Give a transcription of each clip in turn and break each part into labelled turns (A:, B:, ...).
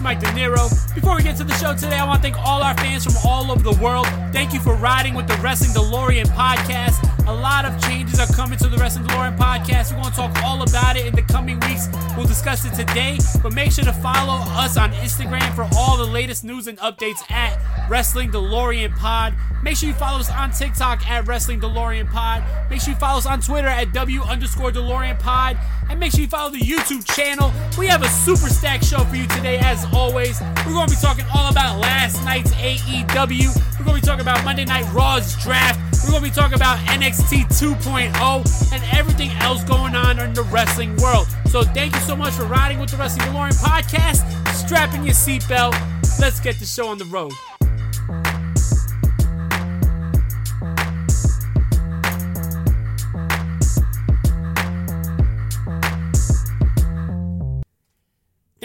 A: Mike De Niro. Before we get to the show today, I want to thank all our fans from all over the world. Thank you for riding with the Wrestling DeLorean podcast. A lot of changes are coming to the Wrestling DeLorean podcast. We're going to talk all about it in the coming weeks. We'll discuss it today, but make sure to follow us on Instagram for all the latest news and updates at Wrestling DeLorean Pod. Make sure you follow us on TikTok at Wrestling DeLorean Pod. Make sure you follow us on Twitter at W underscore DeLorean Pod. And make sure you follow the YouTube channel. We have a super stack show for you today, as always. We're going to be talking all about last night's AEW. We're going to be talking about Monday Night Raw's draft. We're going to be talking about NXT 2.0 and everything else going on in the wrestling world. So thank you so much for riding with the Wrestling DeLorean podcast. Strap in your seatbelt. Let's get the show on the road.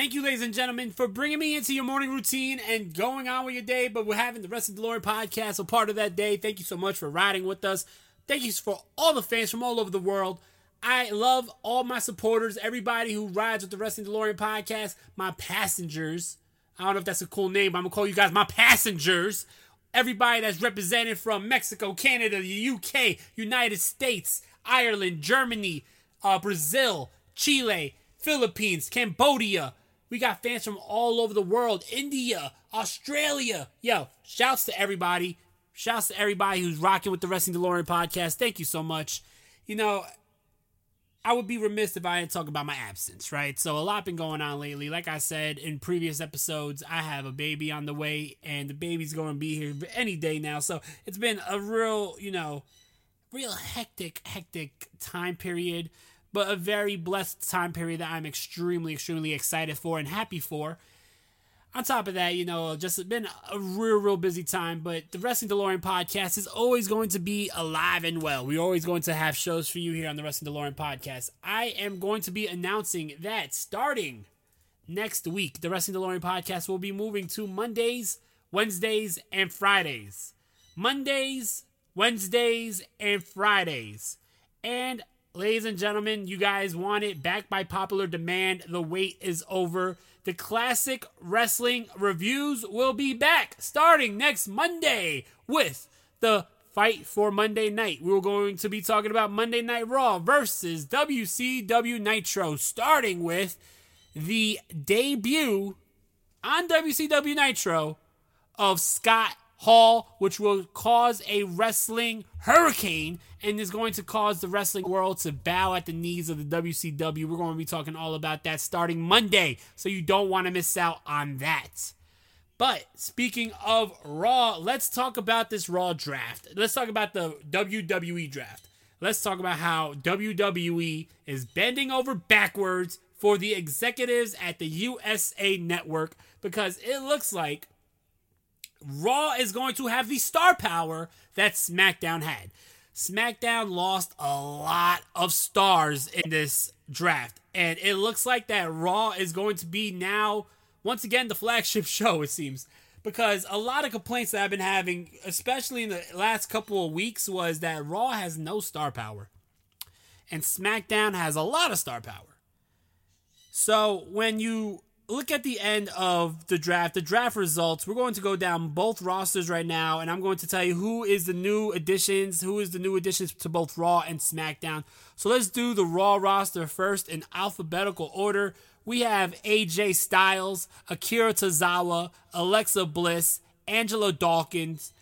A: Thank you, ladies and gentlemen, for bringing me into your morning routine and going on with your day. But we're having the Wrestling DeLorean podcast, a part of that day. Thank you so much for riding with us. Thank you for all the fans from all over the world. I love all my supporters, everybody who rides with the Wrestling DeLorean podcast, my passengers. I don't know if that's a cool name, but I'm gonna call you guys my passengers. Everybody that's represented from Mexico, Canada, the UK, United States, Ireland, Germany, uh, Brazil, Chile, Philippines, Cambodia. We got fans from all over the world, India, Australia. Yo, shouts to everybody. Shouts to everybody who's rocking with the Wrestling DeLorean podcast. Thank you so much. You know, I would be remiss if I didn't talk about my absence, right? So a lot been going on lately. Like I said in previous episodes, I have a baby on the way, and the baby's going to be here any day now. So it's been a real, you know, real hectic, hectic time period, but a very blessed time period that I'm extremely, extremely excited for and happy for. On top of that, you know, just been a real, real busy time, but the Wrestling DeLorean podcast is always going to be alive and well. We're always going to have shows for you here on the Wrestling DeLorean podcast. I am going to be announcing that starting next week, the Wrestling DeLorean podcast will be moving to Mondays, Wednesdays, and Fridays. Mondays, Wednesdays, and Fridays. And ladies and gentlemen, you guys want it back by popular demand. The wait is over. The classic wrestling reviews will be back starting next Monday with the fight for Monday night. We're going to be talking about Monday Night Raw versus WCW Nitro, starting with the debut on WCW Nitro of Scott Hall, which will cause a wrestling hurricane and is going to cause the wrestling world to bow at the knees of the WCW. We're going to be talking all about that starting Monday, so you don't want to miss out on that. But speaking of Raw, let's talk about this Raw draft. Let's talk about the WWE draft. Let's talk about how WWE is bending over backwards for the executives at the USA Network because it looks like Raw is going to have the star power that SmackDown had. SmackDown lost a lot of stars in this draft, and it looks like that Raw is going to be now, once again, the flagship show, it seems. because a lot of complaints that I've been having, especially in the last couple of weeks, was that Raw has no star power and SmackDown has a lot of star power. So when you look at the end of the draft, the draft results, we're going to go down both rosters right now, and I'm going to tell you who is the new additions, who is the new additions to both Raw and SmackDown. So let's do the Raw roster first in alphabetical order. We have AJ Styles, Akira Tozawa, Alexa Bliss, Angelo Dawkins,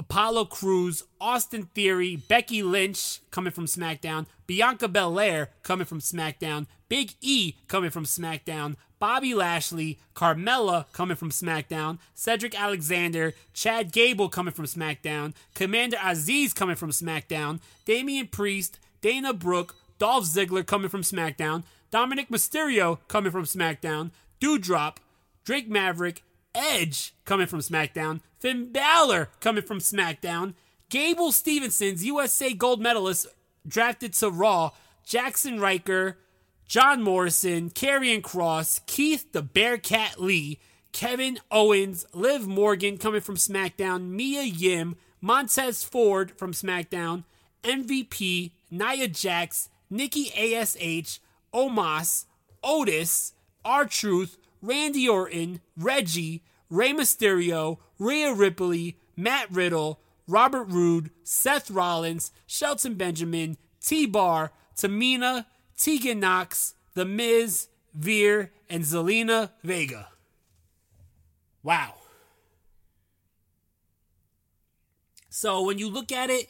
A: Apollo Crews, Austin Theory, Becky Lynch coming from SmackDown, Bianca Belair coming from SmackDown, Big E coming from SmackDown, Bobby Lashley, Carmella coming from SmackDown, Cedric Alexander, Chad Gable coming from SmackDown, Commander Azeez coming from SmackDown, Damian Priest, Dana Brooke, Dolph Ziggler coming from SmackDown, Dominik Mysterio coming from SmackDown, Doudrop, Drake Maverick, Edge coming from SmackDown, Finn Balor coming from SmackDown, Gable Steveson's USA gold medalist drafted to Raw, Jaxson Ryker, John Morrison, Karrion Kross, Keith the Bearcat Lee, Kevin Owens, Liv Morgan coming from SmackDown, Mia Yim, Montez Ford from SmackDown, MVP, Nia Jax, Nikki ASH, Omos, Otis, R Truth, Randy Orton, Reggie, Rey Mysterio, Rhea Ripley, Matt Riddle, Robert Roode, Seth Rollins, Shelton Benjamin, T Bar, Tamina, Tegan Nox, The Miz, Veer, and Zelina Vega. Wow. So when you look at it,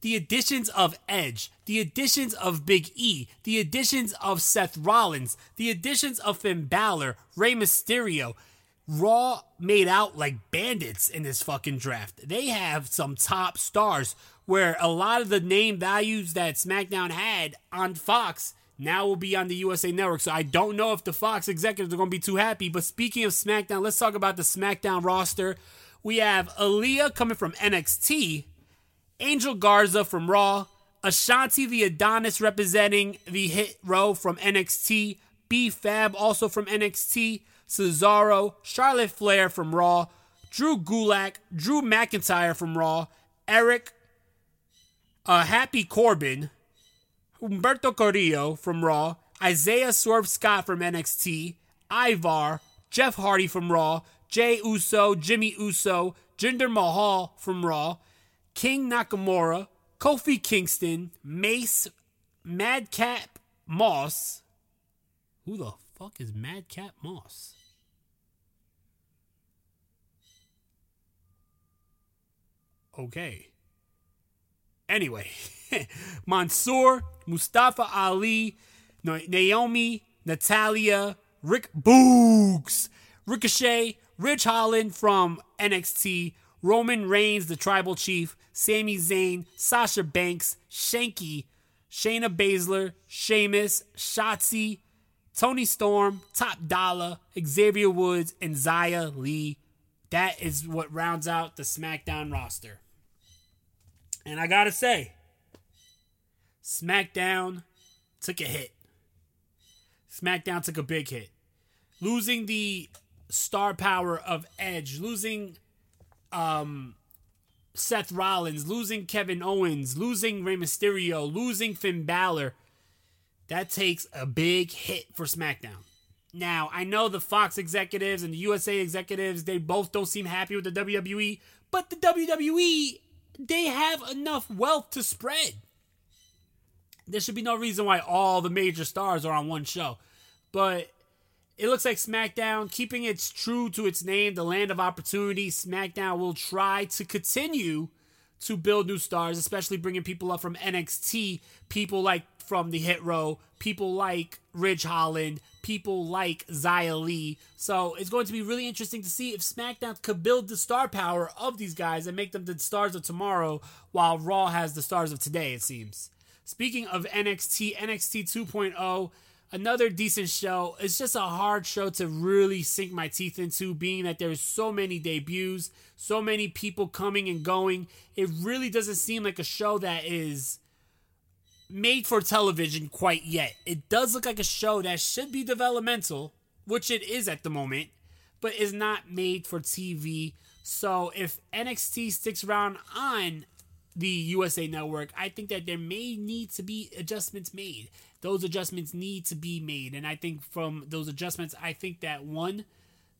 A: the additions of Edge, the additions of Big E, the additions of Seth Rollins, the additions of Finn Balor, Rey Mysterio, Raw made out like bandits in this fucking draft. They have some top stars where a lot of the name values that SmackDown had on Fox now will be on the USA Network. So I don't know if the Fox executives are going to be too happy. But speaking of SmackDown, let's talk about the SmackDown roster. We have Aaliyah coming from NXT, Angel Garza from Raw, Ashante the Adonis representing the Hit Row from NXT, B Fab also from NXT, Cesaro, Charlotte Flair from Raw, Drew Gulak, Drew McIntyre from Raw, Eric, uh, Happy Corbin, Humberto Carrillo from Raw, Isaiah Swerve Scott from NXT, Ivar, Jeff Hardy from Raw, Jey Uso, Jimmy Uso, Jinder Mahal from Raw, King Nakamura, Kofi Kingston, Mace, Madcap Moss. Who the fuck is Madcap Moss? Okay. Anyway, Mansoor, Mustafa Ali, Naomi, Natalya, Rick Boogs, Ricochet, Ridge Holland from NXT, Roman Reigns, the Tribal Chief, Sami Zayn, Sasha Banks, Shanky, Shayna Baszler, Sheamus, Shotzi, Toni Storm, Top Dollar, Xavier Woods, and Xia Li. That is what rounds out the SmackDown roster. And I gotta say, SmackDown took a hit. SmackDown took a big hit. Losing the star power of Edge, losing um, Seth Rollins, losing Kevin Owens, losing Rey Mysterio, losing Finn Balor. That takes a big hit for SmackDown. Now, I know the Fox executives and the USA executives, they both don't seem happy with the WWE, but the WWE, they have enough wealth to spread. There should be no reason why all the major stars are on one show. But it looks like SmackDown, keeping its true to its name, the land of opportunity, SmackDown will try to continue to build new stars, especially bringing people up from NXT, people like from the Hit Row, people like Ridge Holland, people like Xia Li. So it's going to be really interesting to see if SmackDown could build the star power of these guys and make them the stars of tomorrow, while Raw has the stars of today, it seems. Speaking of NXT, NXT 2.0, another decent show. It's just a hard show to really sink my teeth into, being that there's so many debuts, so many people coming and going. It really doesn't seem like a show that is made for television quite yet. It does look like a show that should be developmental, which it is at the moment, but is not made for TV So if NXT sticks around on the USA Network, I think that there may need to be adjustments made. Those adjustments need to be made. And I think from those adjustments, I think that one,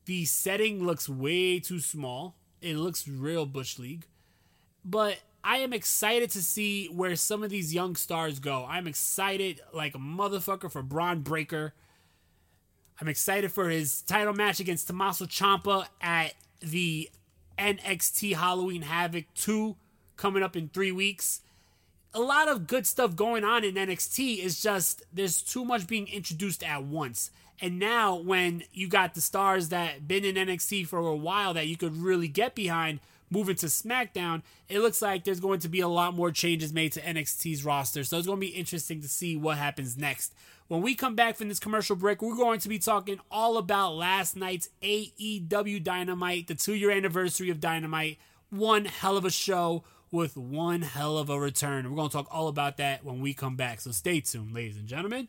A: the setting looks way too small. It looks real Bush League. But I am excited to see where some of these young stars go. I'm excited like a motherfucker for Bron Breakker. I'm excited for his title match against Tommaso Ciampa at the NXT Halloween Havoc 2 coming up in three weeks. A lot of good stuff going on in NXT is just there's too much being introduced at once. And now when you got the stars that been in NXT for a while that you could really get behind moving to SmackDown, it looks like there's going to be a lot more changes made to NXT's roster. So it's going to be interesting to see what happens next. When we come back from this commercial break, we're going to be talking all about last night's AEW Dynamite, the two year anniversary of Dynamite. One hell of a show with one hell of a return. We're going to talk all about that when we come back. So stay tuned, ladies and gentlemen.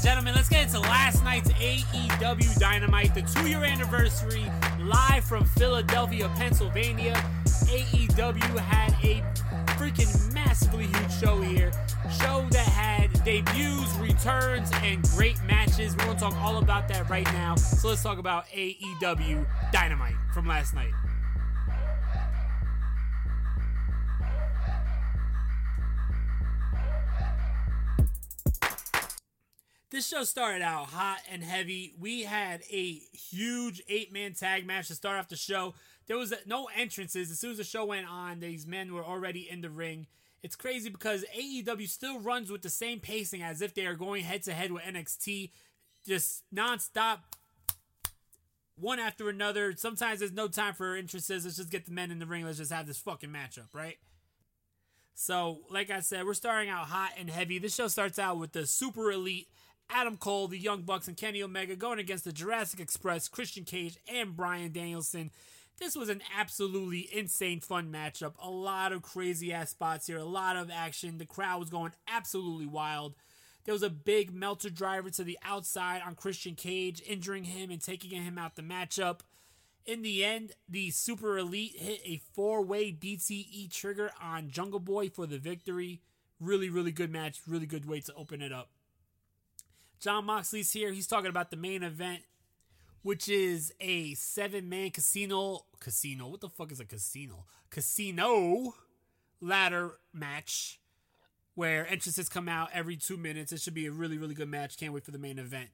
A: And gentlemen, let's get into last night's AEW Dynamite, the two year anniversary, live from Philadelphia, Pennsylvania. AEW had a freaking massively huge show here. Show that had debuts, returns, and great matches. We're going to talk all about that right now. So let's talk about AEW Dynamite from last night. This show started out hot and heavy. We had a huge eight man tag match to start off the show. There was no entrances. As soon as the show went on, these men were already in the ring. It's crazy because AEW still runs with the same pacing as if they are going head to head with NXT, just nonstop, one after another. Sometimes there's no time for entrances. Let's just get the men in the ring. Let's just have this fucking matchup, right? So, like I said, we're starting out hot and heavy. This show starts out with the super elite Adam Cole, the Young Bucks, and Kenny Omega going against the Jurassic Express, Christian Cage, and Brian Danielson. This was an absolutely insane fun matchup. A lot of crazy ass spots here, a lot of action. The crowd was going absolutely wild. There was a big Meltzer Driver to the outside on Christian Cage, injuring him and taking him out the matchup. In the end, the Super Elite hit a four way BTE trigger on Jungle Boy for the victory. Really, really good match. Really good way to open it up. Jon Moxley's here. He's talking about the main event, which is a seven man casino. Casino? What the fuck is a casino? Casino ladder match where entrances come out every two minutes. It should be a really, really good match. Can't wait for the main event.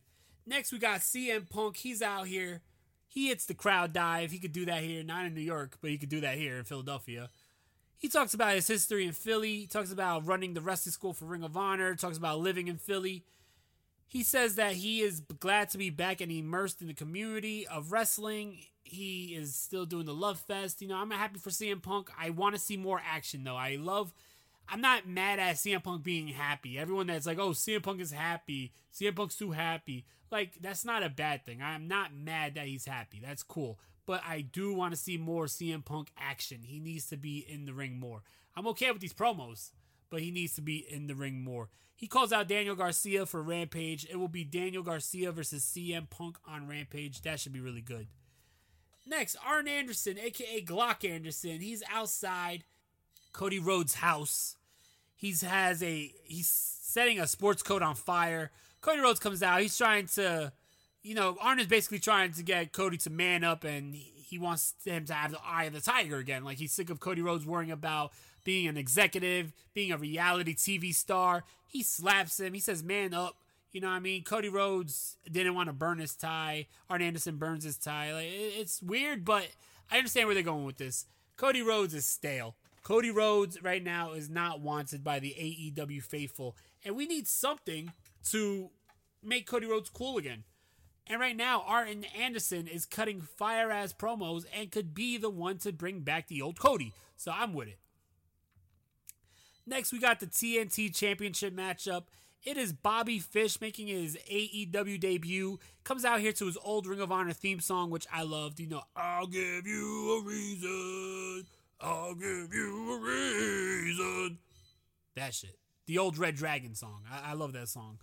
A: Next, we got CM Punk. He's out here. He hits the crowd dive. He could do that here, not in New York, but he could do that here in Philadelphia. He talks about his history in Philly. He talks about running the wrestling school for Ring of Honor. Talks about living in Philly. He says that he is glad to be back and immersed in the community of wrestling. He is still doing the love fest. You know, I'm happy for CM Punk. I want to see more action though. I love I'm not mad at CM Punk being happy. Everyone that's like, "Oh, CM Punk is happy. CM Punk's too happy." Like that's not a bad thing. I'm not mad that he's happy. That's cool. But I do want to see more CM Punk action. He needs to be in the ring more. I'm okay with these promos, but he needs to be in the ring more. He calls out Daniel Garcia for Rampage. It will be Daniel Garcia versus CM Punk on Rampage. That should be really good. Next, Arn Anderson, aka Glock Anderson. He's outside Cody Rhodes' house. He's has a he's setting a sports coat on fire. Cody Rhodes comes out. He's trying to, you know, Arn is basically trying to get Cody to man up, and he wants him to have the eye of the tiger again. Like he's sick of Cody Rhodes worrying about being an executive, being a reality TV star. He slaps him. He says, "Man up." You know what I mean? Cody Rhodes didn't want to burn his tie. Arn Anderson burns his tie. Like it's weird, but I understand where they're going with this. Cody Rhodes is stale. Cody Rhodes right now is not wanted by the AEW faithful, and we need something to make Cody Rhodes cool again. And right now, Arn Anderson is cutting fire ass promos and could be the one to bring back the old Cody. So I'm with it. Next, we got the TNT Championship matchup. It is Bobby Fish making his AEW debut. Comes out here to his old Ring of Honor theme song, which I loved. You know, I'll give you a reason. I'll give you a reason. That shit. The old Red Dragon song. I, I love that song.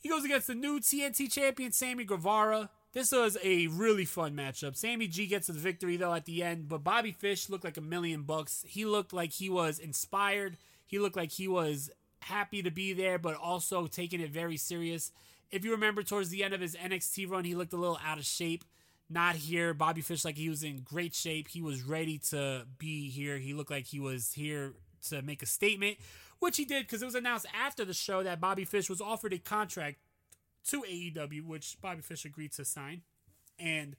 A: He goes against the new TNT champion, Sammy Guevara. This was a really fun matchup. Sammy G gets the victory though at the end, but Bobby Fish looked like a million bucks. He looked like he was inspired. He looked like he was happy to be there, but also taking it very serious. If you remember towards the end of his NXT run, he looked a little out of shape. Not here. Bobby Fish like he was in great shape. He was ready to be here. He looked like he was here to make a statement, which he did because it was announced after the show that Bobby Fish was offered a contract to AEW, which Bobby Fish agreed to sign. And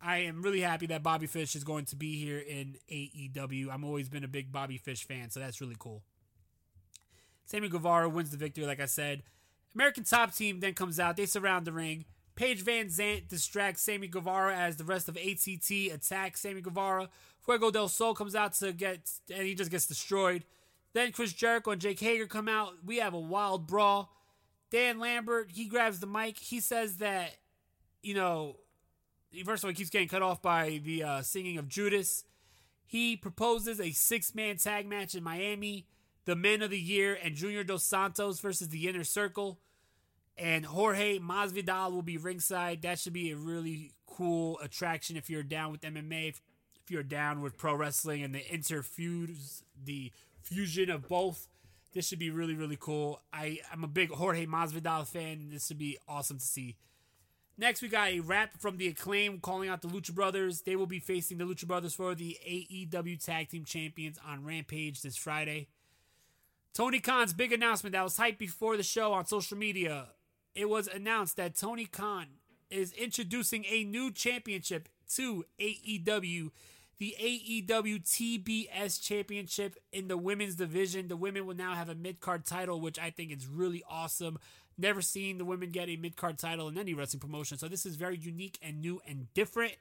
A: I am really happy that Bobby Fish is going to be here in AEW. I'm always been a big Bobby Fish fan, so that's really cool. Sammy Guevara wins the victory, like I said. American Top Team then comes out. They surround the ring. Paige Van Zant distracts Sammy Guevara as the rest of ATT attack Sammy Guevara. Fuego del Sol comes out to get, and he just gets destroyed. Then Chris Jericho and Jake Hager come out. We have a wild brawl. Dan Lambert, he grabs the mic. He says that, you know, first of all, he keeps getting cut off by the uh, singing of Judas. He proposes a six man tag match in Miami. The Men of the Year and Junior Dos Santos versus the Inner Circle and Jorge Masvidal will be ringside. That should be a really cool attraction if you're down with MMA, if, you're down with pro wrestling and the interfuse, the fusion of both. This should be really, really cool. I, I'm a big Jorge Masvidal fan. This should be awesome to see. Next, we got a rap from the Acclaim calling out the Lucha Brothers. They will be facing the Lucha Brothers for the AEW Tag Team Champions on Rampage this Friday. Tony Khan's big announcement that was hyped before the show on social media it was announced that Tony Khan is introducing a new championship to AEW, the AEW TBS championship in the women's division. The women will now have a mid card title, which I think is really awesome. Never seen the women get a mid card title in any wrestling promotion, so this is very unique and new and different.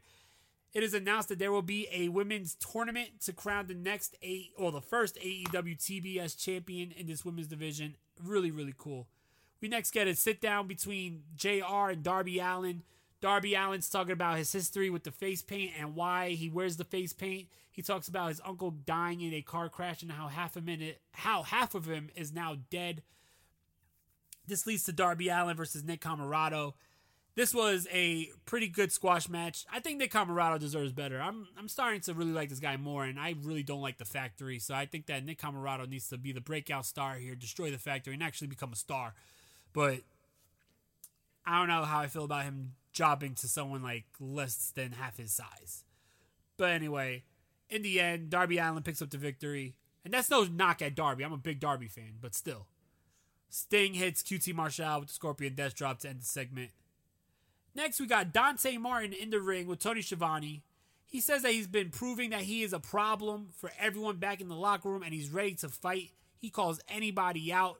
A: It is announced that there will be a women's tournament to crown the next eight or the first AEW TBS champion in this women's division. Really, really cool. We next get a sit down between JR and Darby Allin. Darby Allin's talking about his history with the face paint and why he wears the face paint. He talks about his uncle dying in a car crash and how half a minute how half of him is now dead. This leads to Darby Allin versus Nick Comoroto. This was a pretty good squash match. I think Nick Comoroto deserves better. I'm I'm starting to really like this guy more, and I really don't like the factory. So I think that Nick Comoroto needs to be the breakout star here, destroy the factory, and actually become a star. But I don't know how I feel about him jobbing to someone like less than half his size. But anyway, in the end, Darby Allin picks up the victory. And that's no knock at Darby. I'm a big Darby fan, but still. Sting hits QT Marshall with the Scorpion Death Drop to end the segment. Next, we got Dante Martin in the ring with Tony Schiavone. He says that he's been proving that he is a problem for everyone back in the locker room and he's ready to fight. He calls anybody out.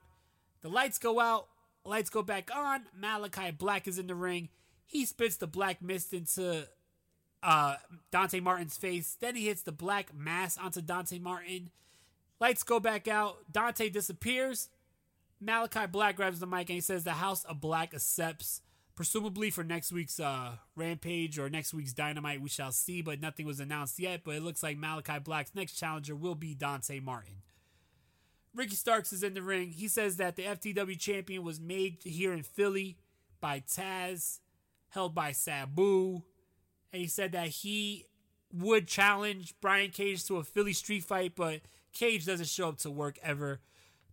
A: The lights go out. lights go back on. Malakai Black is in the ring. He spits the black mist into uh, Dante Martin's face. Then he hits the black mass onto Dante Martin. Lights go back out. Dante disappears. Malakai Black grabs the mic and he says the House of Black accepts, presumably for next week's uh, Rampage or next week's Dynamite. We shall see, but nothing was announced yet. But it looks like Malakai Black's next challenger will be Dante Martin. Ricky Starks is in the ring. He says that the FTW champion was made here in Philly by Taz, held by Sabu. And he said that he would challenge Brian Cage to a Philly street fight, but Cage doesn't show up to work ever.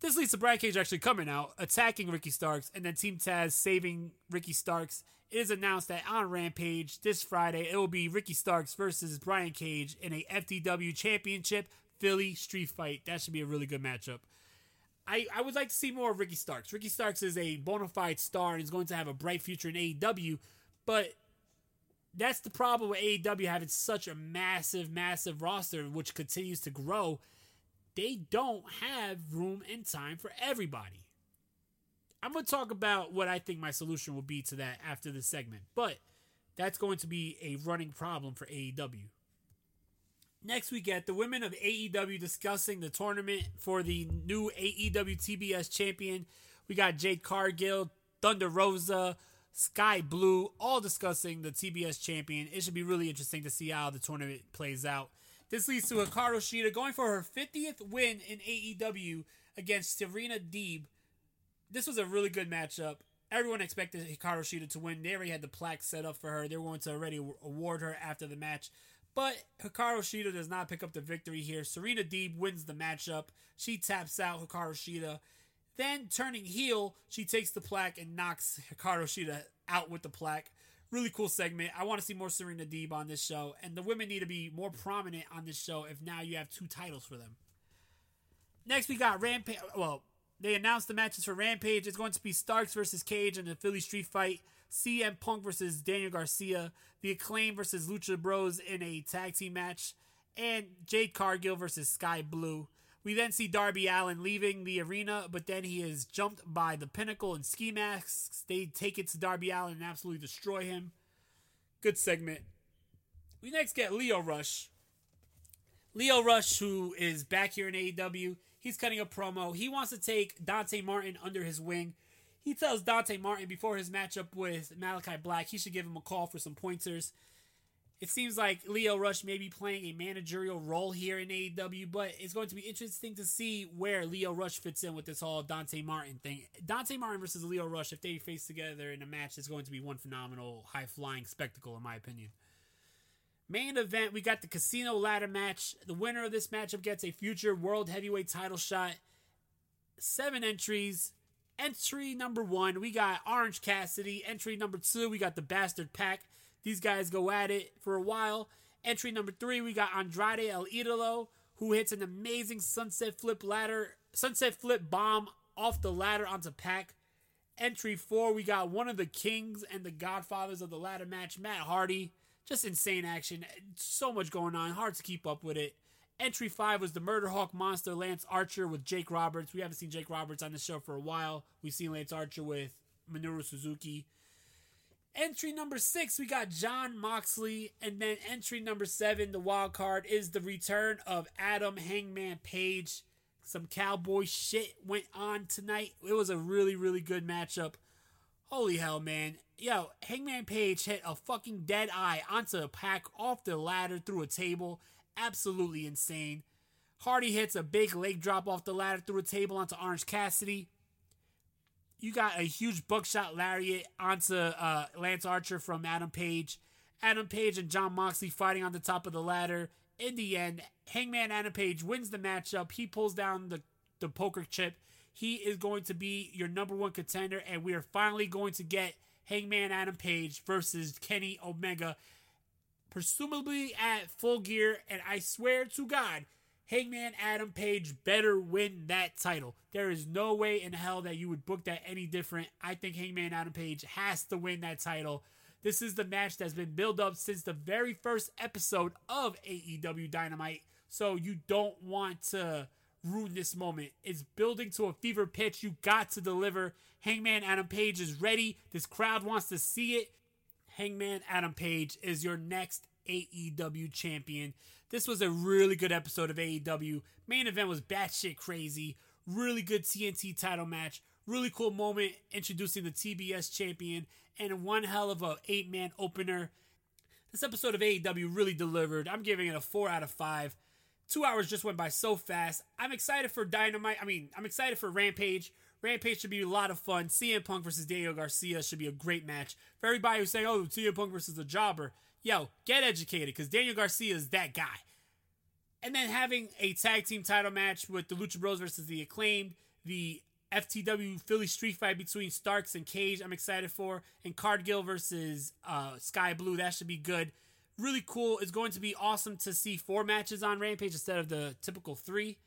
A: This leads to Brian Cage actually coming out, attacking Ricky Starks, and then Team Taz saving Ricky Starks. It is announced that on Rampage this Friday, it will be Ricky Starks versus Brian Cage in a FTW Championship Philly street fight. That should be a really good matchup. I, I would like to see more of Ricky Starks. Ricky Starks is a bona fide star and is going to have a bright future in AEW, but that's the problem with AEW having such a massive, massive roster, which continues to grow. They don't have room and time for everybody. I'm going to talk about what I think my solution will be to that after this segment, but that's going to be a running problem for AEW. Next, we get the women of AEW discussing the tournament for the new AEW TBS champion. We got Jade Cargill, Thunder Rosa, Skye Blue, all discussing the TBS champion. It should be really interesting to see how the tournament plays out. This leads to Hikaru Shida going for her 50th win in AEW against Serena Deeb. This was a really good matchup. Everyone expected Hikaru Shida to win. They already had the plaque set up for her. They were going to already award her after the match. But Hikaru Shida does not pick up the victory here. Serena Deeb wins the matchup. She taps out Hikaru Shida. Then, turning heel, she takes the plaque and knocks Hikaru Shida out with the plaque. Really cool segment. I want to see more Serena Deeb on this show. And the women need to be more prominent on this show if now you have two titles for them. Next, we got Rampage. Well, they announced the matches for Rampage. It's going to be Starks versus Cage in the Philly Street Fight. CM Punk versus Daniel Garcia. The Acclaim versus Lucha Bros in a tag team match. And Jade Cargill versus Skye Blue. We then see Darby Allin leaving the arena, but then he is jumped by the Pinnacle and Ski Masks. They take it to Darby Allin and absolutely destroy him. Good segment. We next get Lio Rush. Lio Rush, who is back here in AEW, he's cutting a promo. He wants to take Dante Martin under his wing. He tells Dante Martin before his matchup with Malakai Black he should give him a call for some pointers. It seems like Lio Rush may be playing a managerial role here in AEW, but it's going to be interesting to see where Lio Rush fits in with this whole Dante Martin thing. Dante Martin versus Lio Rush, if they face together in a match, is going to be one phenomenal, high flying spectacle, in my opinion. Main event, we got the casino ladder match. The winner of this matchup gets a future world heavyweight title shot. Seven entries. Entry number one, we got Orange Cassidy. Entry number two, we got the Bastard PAC. These guys go at it for a while. Entry number three, we got Andrade El Idolo, who hits an amazing sunset flip ladder, sunset flip bomb off the ladder onto PAC. Entry four, we got one of the kings and the godfathers of the ladder match, Matt Hardy. Just insane action. So much going on. Hard to keep up with it. Entry five was the Murder Hawk monster Lance Archer with Jake Roberts. We haven't seen Jake Roberts on the show for a while. We've seen Lance Archer with Minoru Suzuki. Entry number six, we got Jon Moxley. And then entry number seven, the wild card, is the return of Adam Hangman Page. Some cowboy shit went on tonight. It was a really, really good matchup. Holy hell, man. Yo, Hangman Page hit a fucking dead eye onto a pack off the ladder through a table. Absolutely insane. Hardy hits a big leg drop off the ladder through a table onto Orange Cassidy you got a huge buckshot lariat onto uh, Lance Archer from Adam Page. Adam Page and Jon Moxley fighting on the top of the ladder. In the end, Hangman Adam Page wins the matchup. He pulls down the, the poker chip. He is going to be your number one contender, and we are finally going to get Hangman Adam Page versus Kenny Omega, presumably at full gear. And I swear to God, Hangman Adam Page better win that title. There is no way in hell that you would book that any different. I think Hangman Adam Page has to win that title. This is the match that's been built up since the very first episode of AEW Dynamite. So you don't want to rudeness moment. It's building to a fever pitch. You got to deliver. Hangman Adam Page is ready. This crowd wants to see it. Hangman Adam Page is your next AEW champion. This was a really good episode of AEW. Main event was batshit crazy. Really good TNT title match. Really cool moment introducing the TBS champion and one hell of a eight man opener. This episode of AEW really delivered. I'm giving it a four out of five. Two hours just went by so fast. I'm excited for Dynamite. I mean, I'm excited for Rampage. Rampage should be a lot of fun. CM Punk versus Daniel Garcia should be a great match. For everybody who's saying, oh, CM Punk versus the jobber, yo, get educated because Daniel Garcia is that guy. And then having a tag team title match with the Lucha Bros versus the Acclaimed, the FTW Philly Street Fight between Starks and Cage, I'm excited for, and Cargill versus uh, Skye Blue, that should be good. Really cool. It's going to be awesome to see four matches on Rampage instead of the typical three.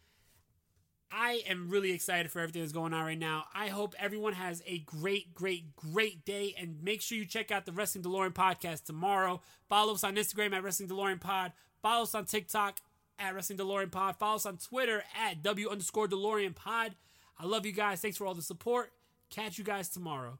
A: I am really excited for everything that's going on right now. I hope everyone has a great, great, great day. And make sure you check out the Wrestling DeLorean podcast tomorrow. Follow us on Instagram at Wrestling DeLorean Pod. Follow us on TikTok at Wrestling DeLorean Pod. Follow us on Twitter at W underscore DeLorean Pod. I love you guys. Thanks for all the support. Catch you guys tomorrow.